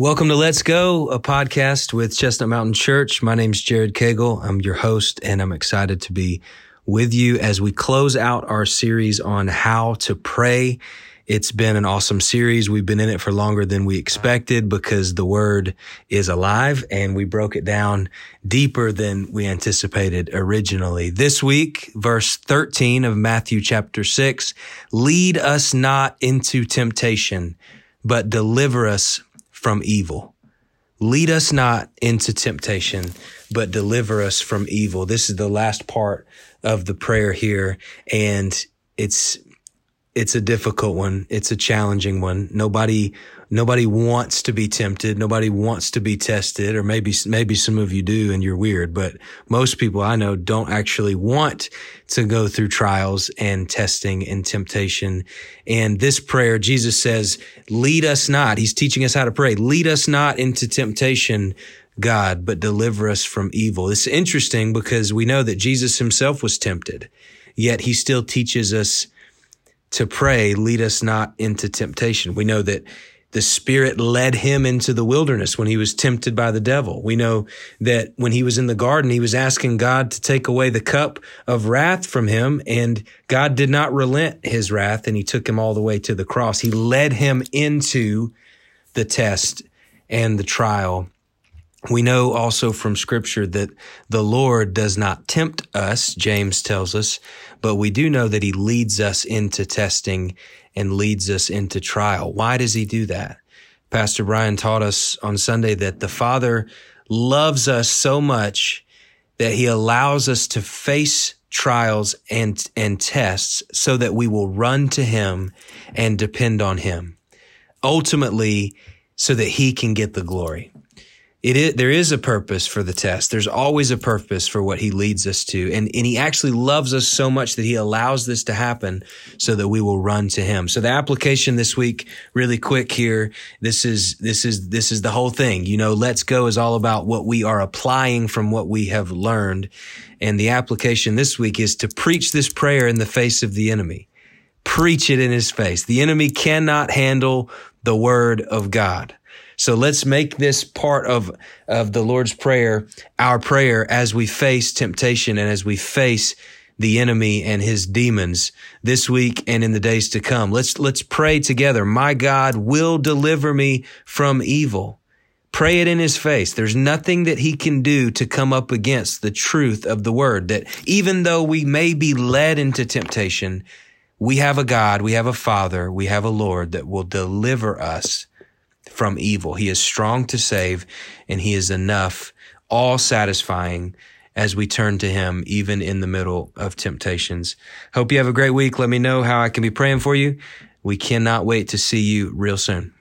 Welcome to Let's Go, a podcast with Chestnut Mountain Church. My name's Jared Cagle. I'm your host, and I'm excited to be with you as we close out our series on how to pray. It's been an awesome series. We've been in it for longer than we expected because the word is alive and we broke it down deeper than we anticipated originally. This week, verse 13 of Matthew chapter 6, lead us not into temptation, but deliver us from evil. Lead us not into temptation, but deliver us from evil. This is the last part of the prayer here. And it's, it's a difficult one. It's a challenging one. Nobody Nobody wants to be tempted. Nobody wants to be tested, or maybe, maybe some of you do and you're weird, but most people I know don't actually want to go through trials and testing and temptation. And this prayer, Jesus says, lead us not. He's teaching us how to pray. Lead us not into temptation, God, but deliver us from evil. It's interesting because we know that Jesus himself was tempted, yet he still teaches us to pray, lead us not into temptation. We know that the Spirit led him into the wilderness when he was tempted by the devil. We know that when he was in the garden, he was asking God to take away the cup of wrath from him, and God did not relent his wrath, and he took him all the way to the cross. He led him into the test and the trial. We know also from scripture that the Lord does not tempt us, James tells us, but we do know that he leads us into testing and leads us into trial. Why does he do that? Pastor Brian taught us on Sunday that the Father loves us so much that he allows us to face trials and, and tests so that we will run to him and depend on him. Ultimately, so that he can get the glory it is, there is a purpose for the test. There's always a purpose for what he leads us to. And, and he actually loves us so much that he allows this to happen so that we will run to him. So the application this week, really quick here. This is, this is, this is the whole thing. You know, let's go is all about what we are applying from what we have learned. And the application this week is to preach this prayer in the face of the enemy. Preach it in his face. The enemy cannot handle the word of God. So let's make this part of, of the Lord's Prayer our prayer as we face temptation and as we face the enemy and his demons this week and in the days to come. Let's, let's pray together. My God will deliver me from evil. Pray it in his face. There's nothing that he can do to come up against the truth of the word that even though we may be led into temptation, we have a God, we have a father, we have a Lord that will deliver us from evil. He is strong to save and he is enough, all satisfying as we turn to him, even in the middle of temptations. Hope you have a great week. Let me know how I can be praying for you. We cannot wait to see you real soon.